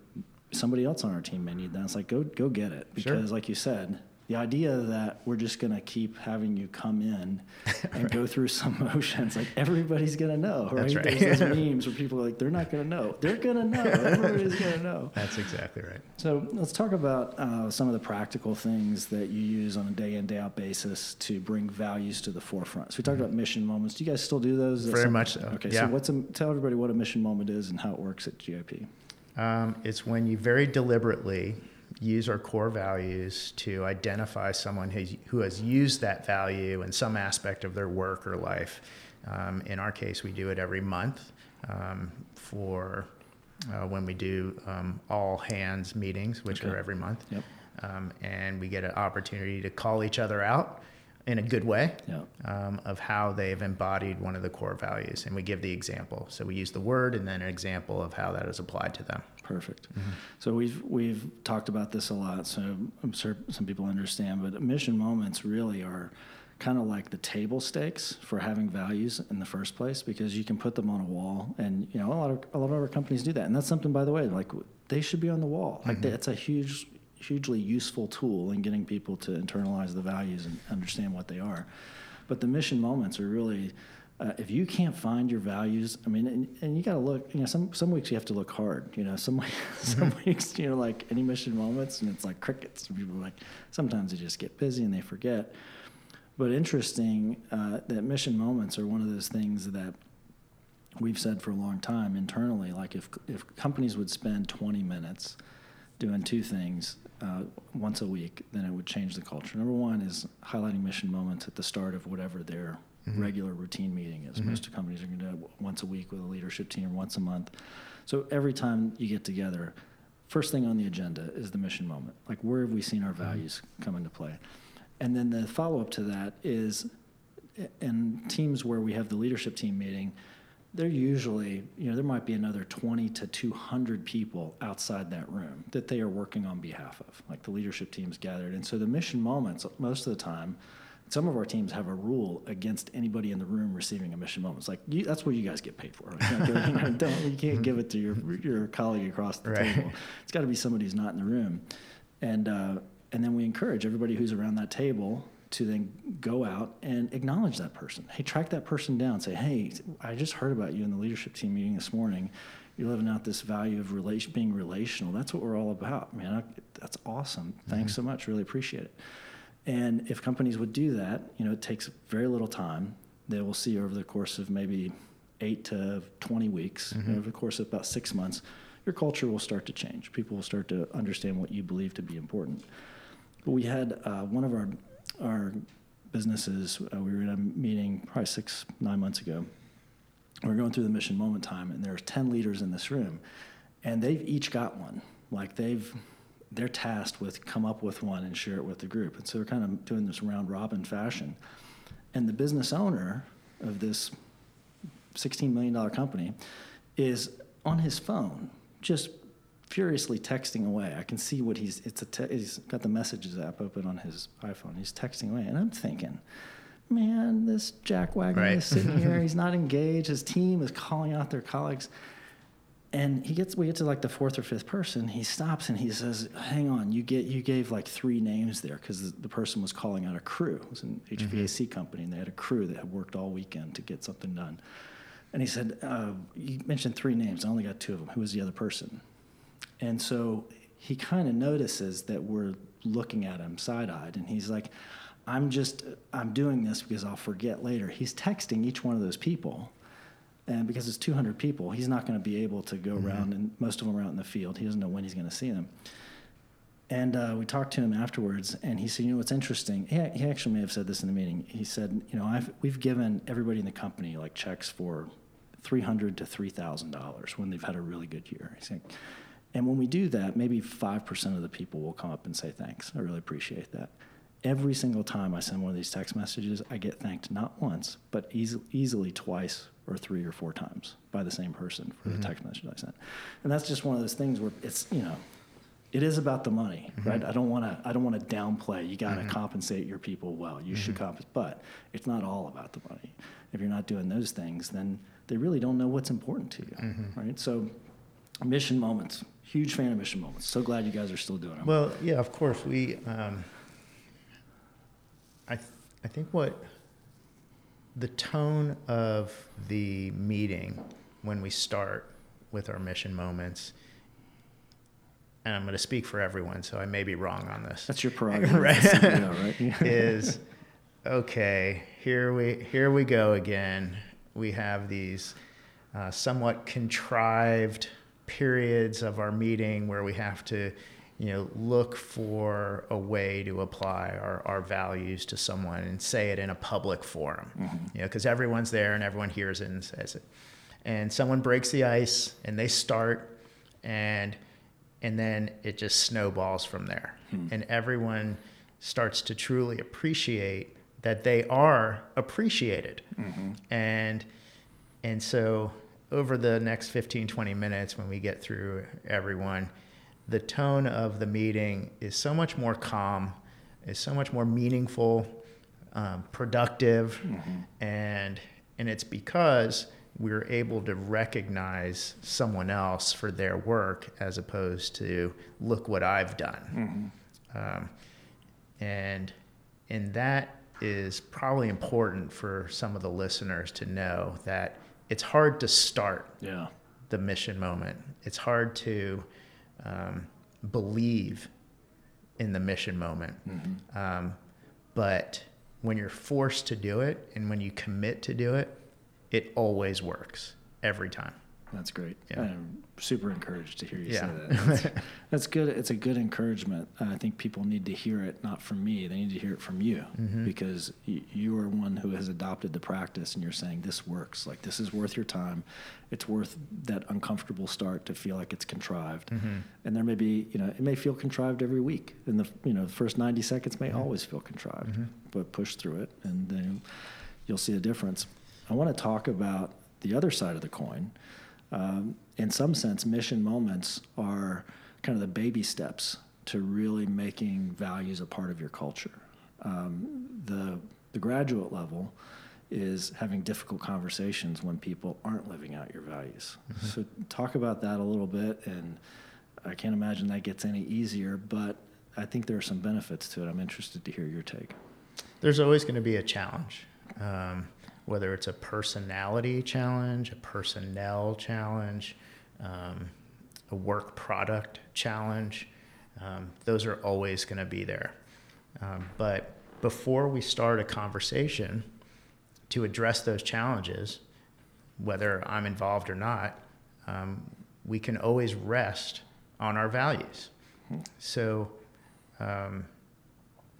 somebody else on our team may need that. It's like go go get it Sure. because, like you said, the idea that we're just gonna keep having you come in and go through some motions, like everybody's gonna know, right? Right. There's those memes where people are like, they're not gonna know. They're gonna know. Everybody's gonna know. that's exactly right So let's talk about uh, some of the practical things that you use on a day in, day out basis to bring values to the forefront. So we talked about mission moments. Do you guys still do those? Very something- much so, Okay, yeah. so what's a, tell everybody what a mission moment is and how it works at GIP. um, it's when you very deliberately use our core values to identify someone who's, who has used that value in some aspect of their work or life. Um, in our case, we do it every month um, for uh, when we do um, all hands meetings, which Okay. are every month. Yep. Um, and we get an opportunity to call each other out in a good way Yep. um, of how they've embodied one of the core values. And we give the example. So we use the word and then an example of how that is applied to them. Perfect. So we've we've talked about this a lot. So I'm sure some people understand, but mission moments really are kind of like the table stakes for having values in the first place because you can put them on a wall, and you know a lot of a lot of our companies do that, and that's something by the way like they should be on the wall. Like that's a huge hugely useful tool in getting people to internalize the values and understand what they are. But the mission moments are really uh, if you can't find your values, I mean, and, and you got to look. You know, some some weeks you have to look hard. You know, some weeks, some weeks you know, like any mission moments, and it's like crickets. And people are like sometimes they just get busy and they forget. But interesting uh, that mission moments are one of those things that we've said for a long time internally. Like if if companies would spend 20 minutes doing two things uh, once a week, then it would change the culture. Number one is highlighting mission moments at the start of whatever their mm-hmm. regular routine meeting is. Most mm-hmm. companies are going to do it once a week with a leadership team or once a month. So every time you get together, first thing on the agenda is the mission moment. Like where have we seen our mm-hmm. values come into play? And then the follow up to that is in teams where we have the leadership team meeting, they're usually, you know, there might be another 20 to 200 people outside that room that they are working on behalf of, like the leadership team's gathered. And so the mission moments, most of the time, some of our teams have a rule against anybody in the room receiving a mission moment. It's like, you, that's what you guys get paid for. Right? You, know, don't, you can't give it to your, your colleague across the Right. table. It's got to be somebody who's not in the room. And, uh, and then we encourage everybody who's around that table to then go out and acknowledge that person. Hey, track that person down. Say, hey, I just heard about you in the leadership team meeting this morning. You're living out this value of relation, being relational. That's what we're all about, man. I, that's awesome. Thanks so much. Really appreciate it. And if companies would do that, you know, it takes very little time. They will see over the course of maybe eight to 20 weeks, know, over the course of about six months, your culture will start to change. People will start to understand what you believe to be important. But we had uh, one of our our businesses. Uh, we were in a meeting probably six nine months ago. We're going through the mission moment time, and there's ten leaders in this room, and they've each got one. Like they've they're tasked with come up with one and share it with the group. And so we're kind of doing this round robin fashion. And the business owner of this $16 million company is on his phone, just furiously texting away. I can see what he's, it's a te- he's got the messages app open on his iPhone. He's texting away. And I'm thinking, man, this jackwagon Right. is sitting here. He's not engaged. His team is calling out their colleagues. And he gets, we get to like the fourth or fifth person. He stops and he says, "Hang on, you get, you gave like three names there because the, the person was calling out a crew. It was an HVAC company, and they had a crew that had worked all weekend to get something done." And he said, uh, "You mentioned three names. I only got two of them. Who was the other person?" And so he kind of notices that we're looking at him side-eyed, and he's like, "I'm just, I'm doing this because I'll forget later." He's texting each one of those people and because it's 200 people, he's not going to be able to go around, and most of them are out in the field. He doesn't know when he's going to see them. And uh, we talked to him afterwards, and he said, "You know what's interesting? He, he actually may have said this in the meeting. He said, you know, I've, we've given everybody in the company like checks for 300 to 3,000 dollars when they've had a really good year. He's like, and when we do that, maybe five percent of the people will come up and say thanks. I really appreciate that. Every single time I send one of these text messages, I get thanked not once, but easy, easily twice or three or four times by the same person for the mm-hmm. text message I sent. And that's just one of those things where it's you know, it is about the money, mm-hmm. right? I don't want to I don't want to downplay. You got to mm-hmm. compensate your people well. You should compensate, but it's not all about the money. If you're not doing those things, then they really don't know what's important to you, right? So, mission moments. Huge fan of mission moments. So glad you guys are still doing them. Well, yeah, of course. We, um, I, th- I think what the tone of the meeting when we start with our mission moments, and I'm going to speak for everyone, so I may be wrong on this. That's your prerogative, Right. right? is okay. Here we here we go again. We have these uh, somewhat contrived periods of our meeting where we have to you know, look for a way to apply our, our values to someone and say it in a public forum, mm-hmm. you know, because everyone's there and everyone hears it and says it. And someone breaks the ice and they start and and then it just snowballs from there. Hmm. And everyone starts to truly appreciate that they are appreciated. Mm-hmm. And and so over the next 15 20 minutes when we get through everyone the tone of the meeting is so much more calm, is so much more meaningful, um, productive, mm-hmm. and and it's because we're able to recognize someone else for their work as opposed to look what I've done, mm-hmm. um, and and that is probably important for some of the listeners to know that it's hard to start yeah. the mission moment. It's hard to um, believe in the mission moment. Mm-hmm. Um, but when you're forced to do it and when you commit to do it, it always works every time. That's great. Yeah. I'm super encouraged to hear you yeah. say that. That's, that's, good. It's a good encouragement. I think people need to hear it not from me. They need to hear it from you mm-hmm. because you, you are one who has adopted the practice and you're saying this works. Like this is worth your time. It's worth that uncomfortable start to feel like it's contrived. Mm-hmm. And there may be, you know, it may feel contrived every week. And the, you know, the first 90 seconds may mm-hmm. always feel contrived, mm-hmm. but push through it and then you'll see a difference. I want to talk about the other side of the coin um, in some sense, mission moments are kind of the baby steps to really making values a part of your culture. Um, the the graduate level is having difficult conversations when people aren't living out your values. Mm-hmm. So talk about that a little bit, and I can't imagine that gets any easier, but I think there are some benefits to it. I'm interested to hear your take. There's always going to be a challenge. Um, whether it's a personality challenge, a personnel challenge, um, a work product challenge. Um, those are always going to be there. Um, but before we start a conversation to address those challenges, whether I'm involved or not, um, we can always rest on our values. So um,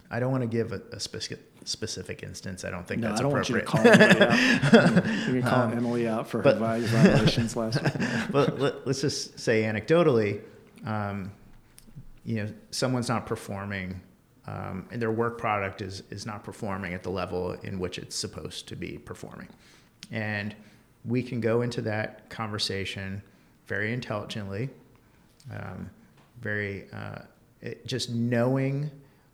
I don't want to give a, a specific specific instance. I don't think no, that's I don't appropriate. want you to call Emily out. you can call um, Emily out for but, her violations last week. but let, us just say anecdotally, um, you know, someone's not performing, um, and their work product is is not performing at the level in which it's supposed to be performing, and we can go into that conversation very intelligently, um, very uh, it, just knowing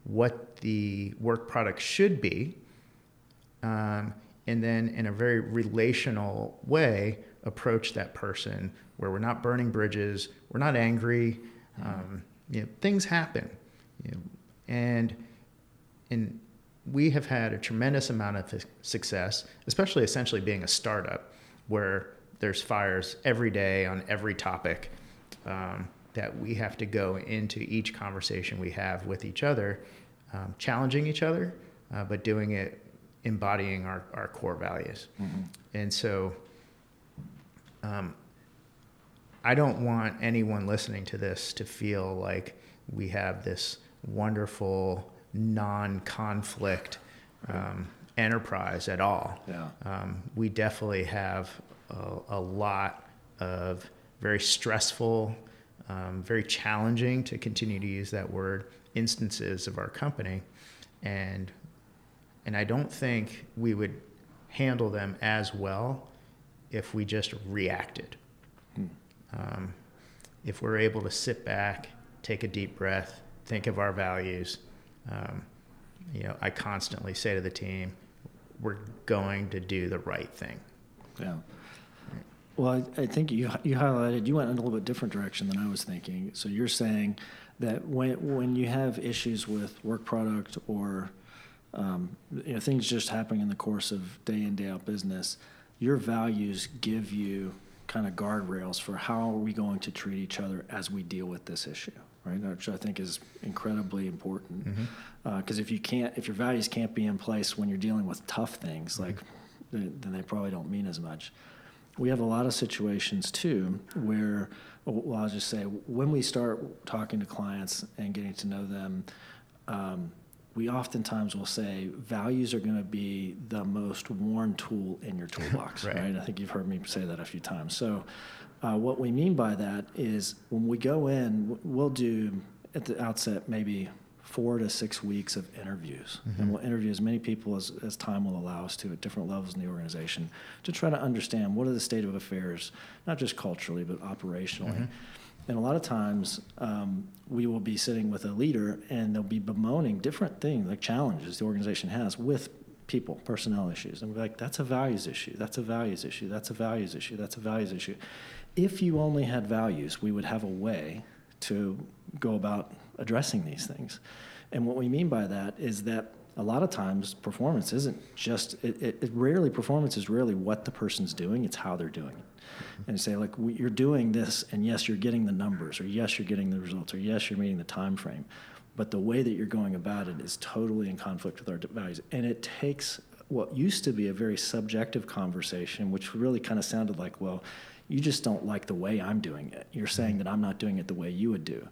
what the work product should be, um, and then in a very relational way approach that person where we're not burning bridges, we're not angry. Um, you know, things happen, you know, and and we have had a tremendous amount of success, especially essentially being a startup where there's fires every day on every topic. Um, that we have to go into each conversation we have with each other, um, challenging each other, uh, but doing it embodying our, our core values. Mm-hmm. And so um, I don't want anyone listening to this to feel like we have this wonderful non conflict um, enterprise at all. Yeah. Um, we definitely have a, a, lot of very stressful um, very challenging to continue to use that word instances of our company and and I don't think we would handle them as well if we just reacted. Hmm. Um, if we're able to sit back, take a deep breath, think of our values, um, you know, I constantly say to the team, we're going to do the right thing. Yeah. Well, I, I, think you you highlighted you went in a little bit different direction than I was thinking. So you're saying that when when you have issues with work product or um, you know things just happening in the course of day in day out business, your values give you kind of guardrails for how are we going to treat each other as we deal with this issue, right? Which I think is incredibly important. Because mm-hmm. uh, if you can't, if your values can't be in place when you're dealing with tough things, mm-hmm. like then they probably don't mean as much. We have a lot of situations too where, well, I'll just say, when we start talking to clients and getting to know them, um, we oftentimes will say values are going to be the most worn tool in your toolbox, right. right. I think you've heard me say that a few times. So, uh, what we mean by that is when we go in, we'll do at the outset maybe four to six weeks of interviews. Mm-hmm. And we'll interview as many people as, as time will allow us to at different levels in the organization to try to understand what are the state of affairs, not just culturally, but operationally. Mm-hmm. And a lot of times um, we will be sitting with a leader and they'll be bemoaning different things, like challenges the organization has with people, personnel issues. And we're like, that's a values issue, that's a values issue, that's a values issue, that's a values issue. If you only had values, we would have a way to go about addressing these things. And what we mean by that is that a lot of times performance isn't just it, it, it rarely performance is rarely what the person's doing it's how they're doing it. Mm-hmm. And say like you're doing this and yes you're getting the numbers or yes you're getting the results or yes you're meeting the time frame but the way that you're going about it is totally in conflict with our values. And it takes what used to be a very subjective conversation which really kind of sounded like well you just don't like the way i'm doing it. You're saying mm-hmm. that i'm not doing it the way you would do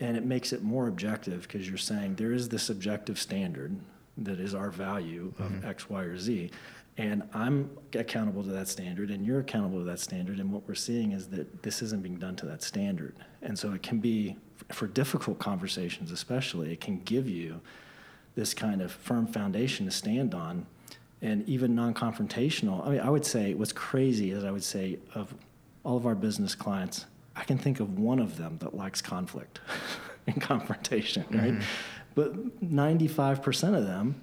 and it makes it more objective because you're saying there is this objective standard that is our value of mm-hmm. X, Y, or Z. And I'm accountable to that standard, and you're accountable to that standard. And what we're seeing is that this isn't being done to that standard. And so it can be, for difficult conversations especially, it can give you this kind of firm foundation to stand on. And even non confrontational, I mean, I would say what's crazy is I would say of all of our business clients, I can think of one of them that likes conflict and confrontation, right? Mm-hmm. But 95% of them,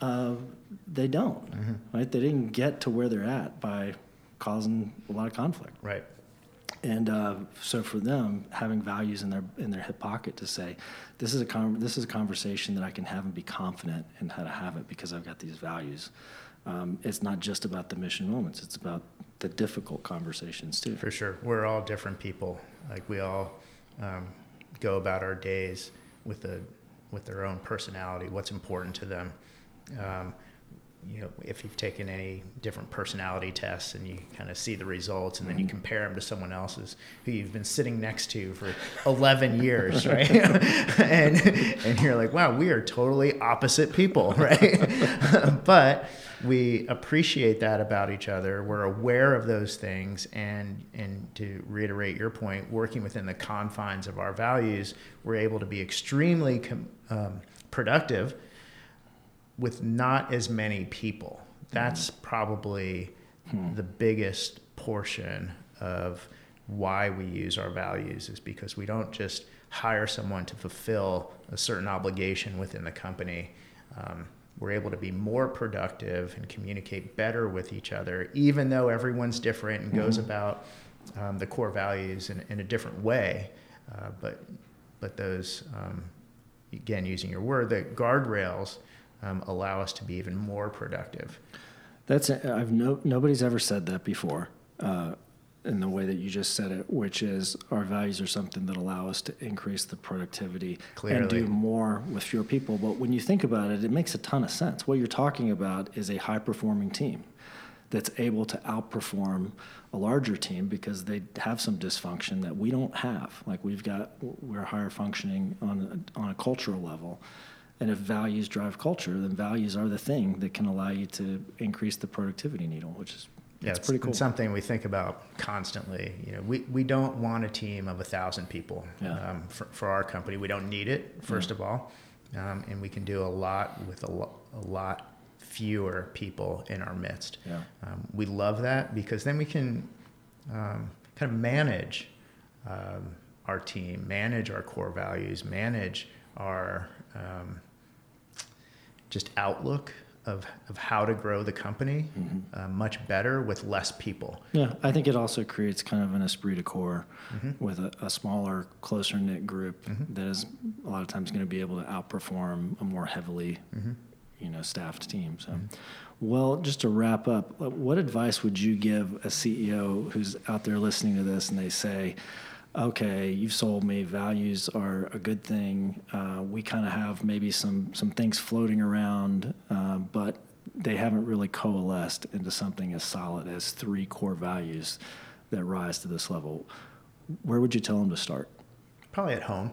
uh, they don't, mm-hmm. right? They didn't get to where they're at by causing a lot of conflict. Right. And uh, so for them, having values in their in their hip pocket to say, this is a con- this is a conversation that I can have and be confident in how to have it because I've got these values. Um, it's not just about the mission moments; it's about the difficult conversations too. For sure, we're all different people. Like we all um, go about our days with a with their own personality, what's important to them. Um, you know, if you've taken any different personality tests and you kind of see the results and then you mm-hmm. compare them to someone else's who you've been sitting next to for 11 years, right? and, and you're like, wow, we are totally opposite people, right? but we appreciate that about each other. We're aware of those things. And, and to reiterate your point, working within the confines of our values, we're able to be extremely com- um, productive with not as many people. That's mm. probably hmm. the biggest portion of why we use our values is because we don't just hire someone to fulfill a certain obligation within the company. Um, we're able to be more productive and communicate better with each other, even though everyone's different and goes mm-hmm. about um, the core values in, in a different way. Uh, but but those um, again, using your word, the guardrails um, allow us to be even more productive. That's I've no nobody's ever said that before. Uh, in the way that you just said it, which is our values are something that allow us to increase the productivity Clearly. and do more with fewer people. But when you think about it, it makes a ton of sense. What you're talking about is a high performing team that's able to outperform a larger team because they have some dysfunction that we don't have. Like we've got, we're higher functioning on on a cultural level. And if values drive culture, then values are the thing that can allow you to increase the productivity needle, which is yeah, it's, pretty cool. It's something we think about constantly. You know, we, we don't want a team of a thousand people yeah. um, for, for our company. We don't need it, first yeah. of all, um, and we can do a lot with a, lo- a lot fewer people in our midst. Yeah. Um, we love that because then we can um, kind of manage um, our team, manage our core values, manage our um, just outlook of, of how to grow the company mm-hmm. uh, much better with less people. Yeah, I think it also creates kind of an esprit de corps mm-hmm. with a, a, smaller, closer knit group mm-hmm. that is a lot of times going to be able to outperform a more heavily, mm-hmm. you know, staffed team. So, mm-hmm. well, just to wrap up, what advice would you give a CEO who's out there listening to this and they say, okay, you've sold me. Values are a good thing. Uh, we kind of have maybe some some things floating around, uh, but they haven't really coalesced into something as solid as three core values that rise to this level. Where would you tell them to start? Probably at home.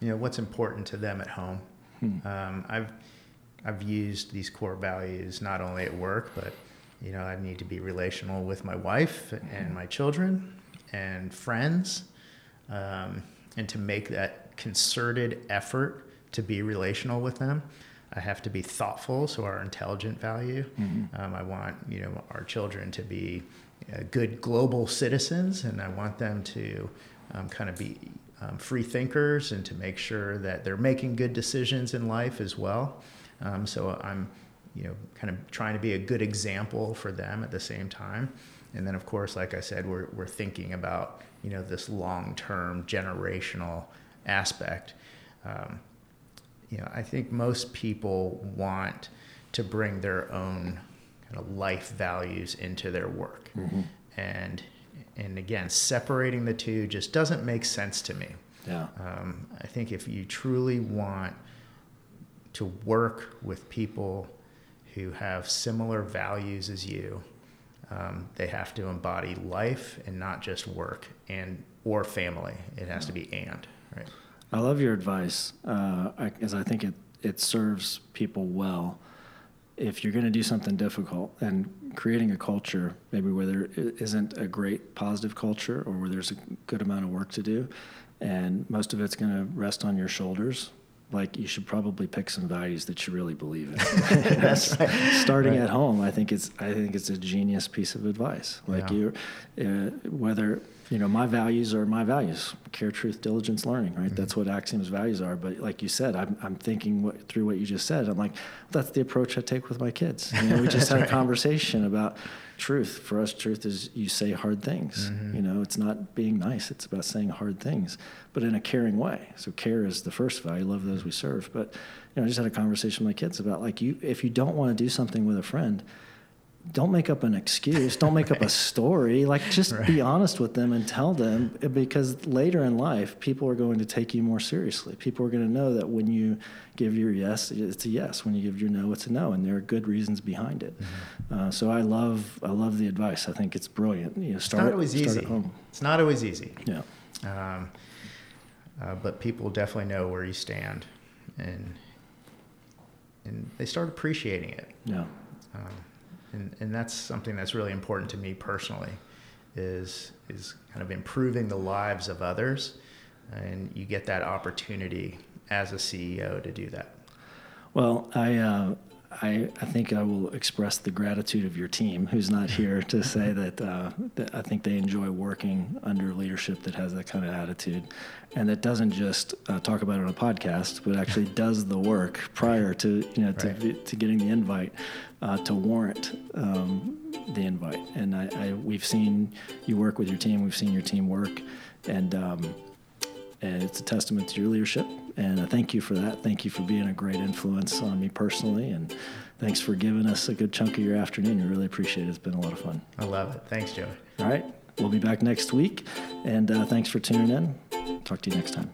You know what's important to them at home. Hmm. Um, I've I've used these core values not only at work, but you know I need to be relational with my wife and my children and friends, um, and to make that concerted effort to be relational with them. I have to be thoughtful, so our intelligent value. Mm-hmm. Um, I want you know our children to be uh, good global citizens, and I want them to um, kind of be um, free thinkers and to make sure that they're making good decisions in life as well. Um, so I'm you know kind of trying to be a good example for them at the same time. And then of course, like I said, we're we're thinking about you know this long-term generational aspect. Um, you know, I think most people want to bring their own kind of life values into their work. Mm-hmm. And and again, separating the two just doesn't make sense to me. Yeah. Um, I think if you truly want to work with people who have similar values as you, um, they have to embody life and not just work and or family. It has to be and right. I love your advice, uh, as I think it, it serves people well. If you're going to do something difficult and creating a culture, maybe where there isn't a great positive culture or where there's a good amount of work to do, and most of it's going to rest on your shoulders, like you should probably pick some values that you really believe in. That's right. Starting right. at home, I think it's I think it's a genius piece of advice. Like yeah. you, uh, whether you know my values are my values: care, truth, diligence, learning. Right. Mm-hmm. That's what Axiom's values are. But like you said, I'm I'm thinking what, through what you just said. I'm like, that's the approach I take with my kids. You know, we just had right. a conversation about truth. For us, truth is you say hard things. Mm-hmm. You know, it's not being nice, it's about saying hard things, but in a caring way. So care is the first value. Love those we serve. But you know, I just had a conversation with my kids about like you if you don't want to do something with a friend, don't make up an excuse. Don't make right. up a story. Like, just right. be honest with them and tell them because later in life, people are going to take you more seriously. People are going to know that when you give your yes, it's a yes. When you give your no, it's a no, and there are good reasons behind it. Mm-hmm. Uh, so I love, I love the advice. I think it's brilliant. You know, start, it's not always start easy. At home. It's not always easy. Yeah. Um, uh, but people definitely know where you stand, and and they start appreciating it. Yeah. Um, and, and that's something that's really important to me personally is is kind of improving the lives of others and you get that opportunity as a CEO to do that. Well, I uh, I, I think I will express the gratitude of your team, who's not here, to say that, uh, that I think they enjoy working under leadership that has that kind of attitude, and that doesn't just uh, talk about it on a podcast, but actually does the work prior to you know to, right. to getting the invite uh, to warrant um, the invite. And I, I, we've seen you work with your team, we've seen your team work, and um, and it's a testament to your leadership. And I thank you for that. Thank you for being a great influence on me personally. And thanks for giving us a good chunk of your afternoon. I really appreciate it. It's been a lot of fun. I love it. Thanks, Joey. All right. We'll be back next week. And uh, thanks for tuning in. Talk to you next time.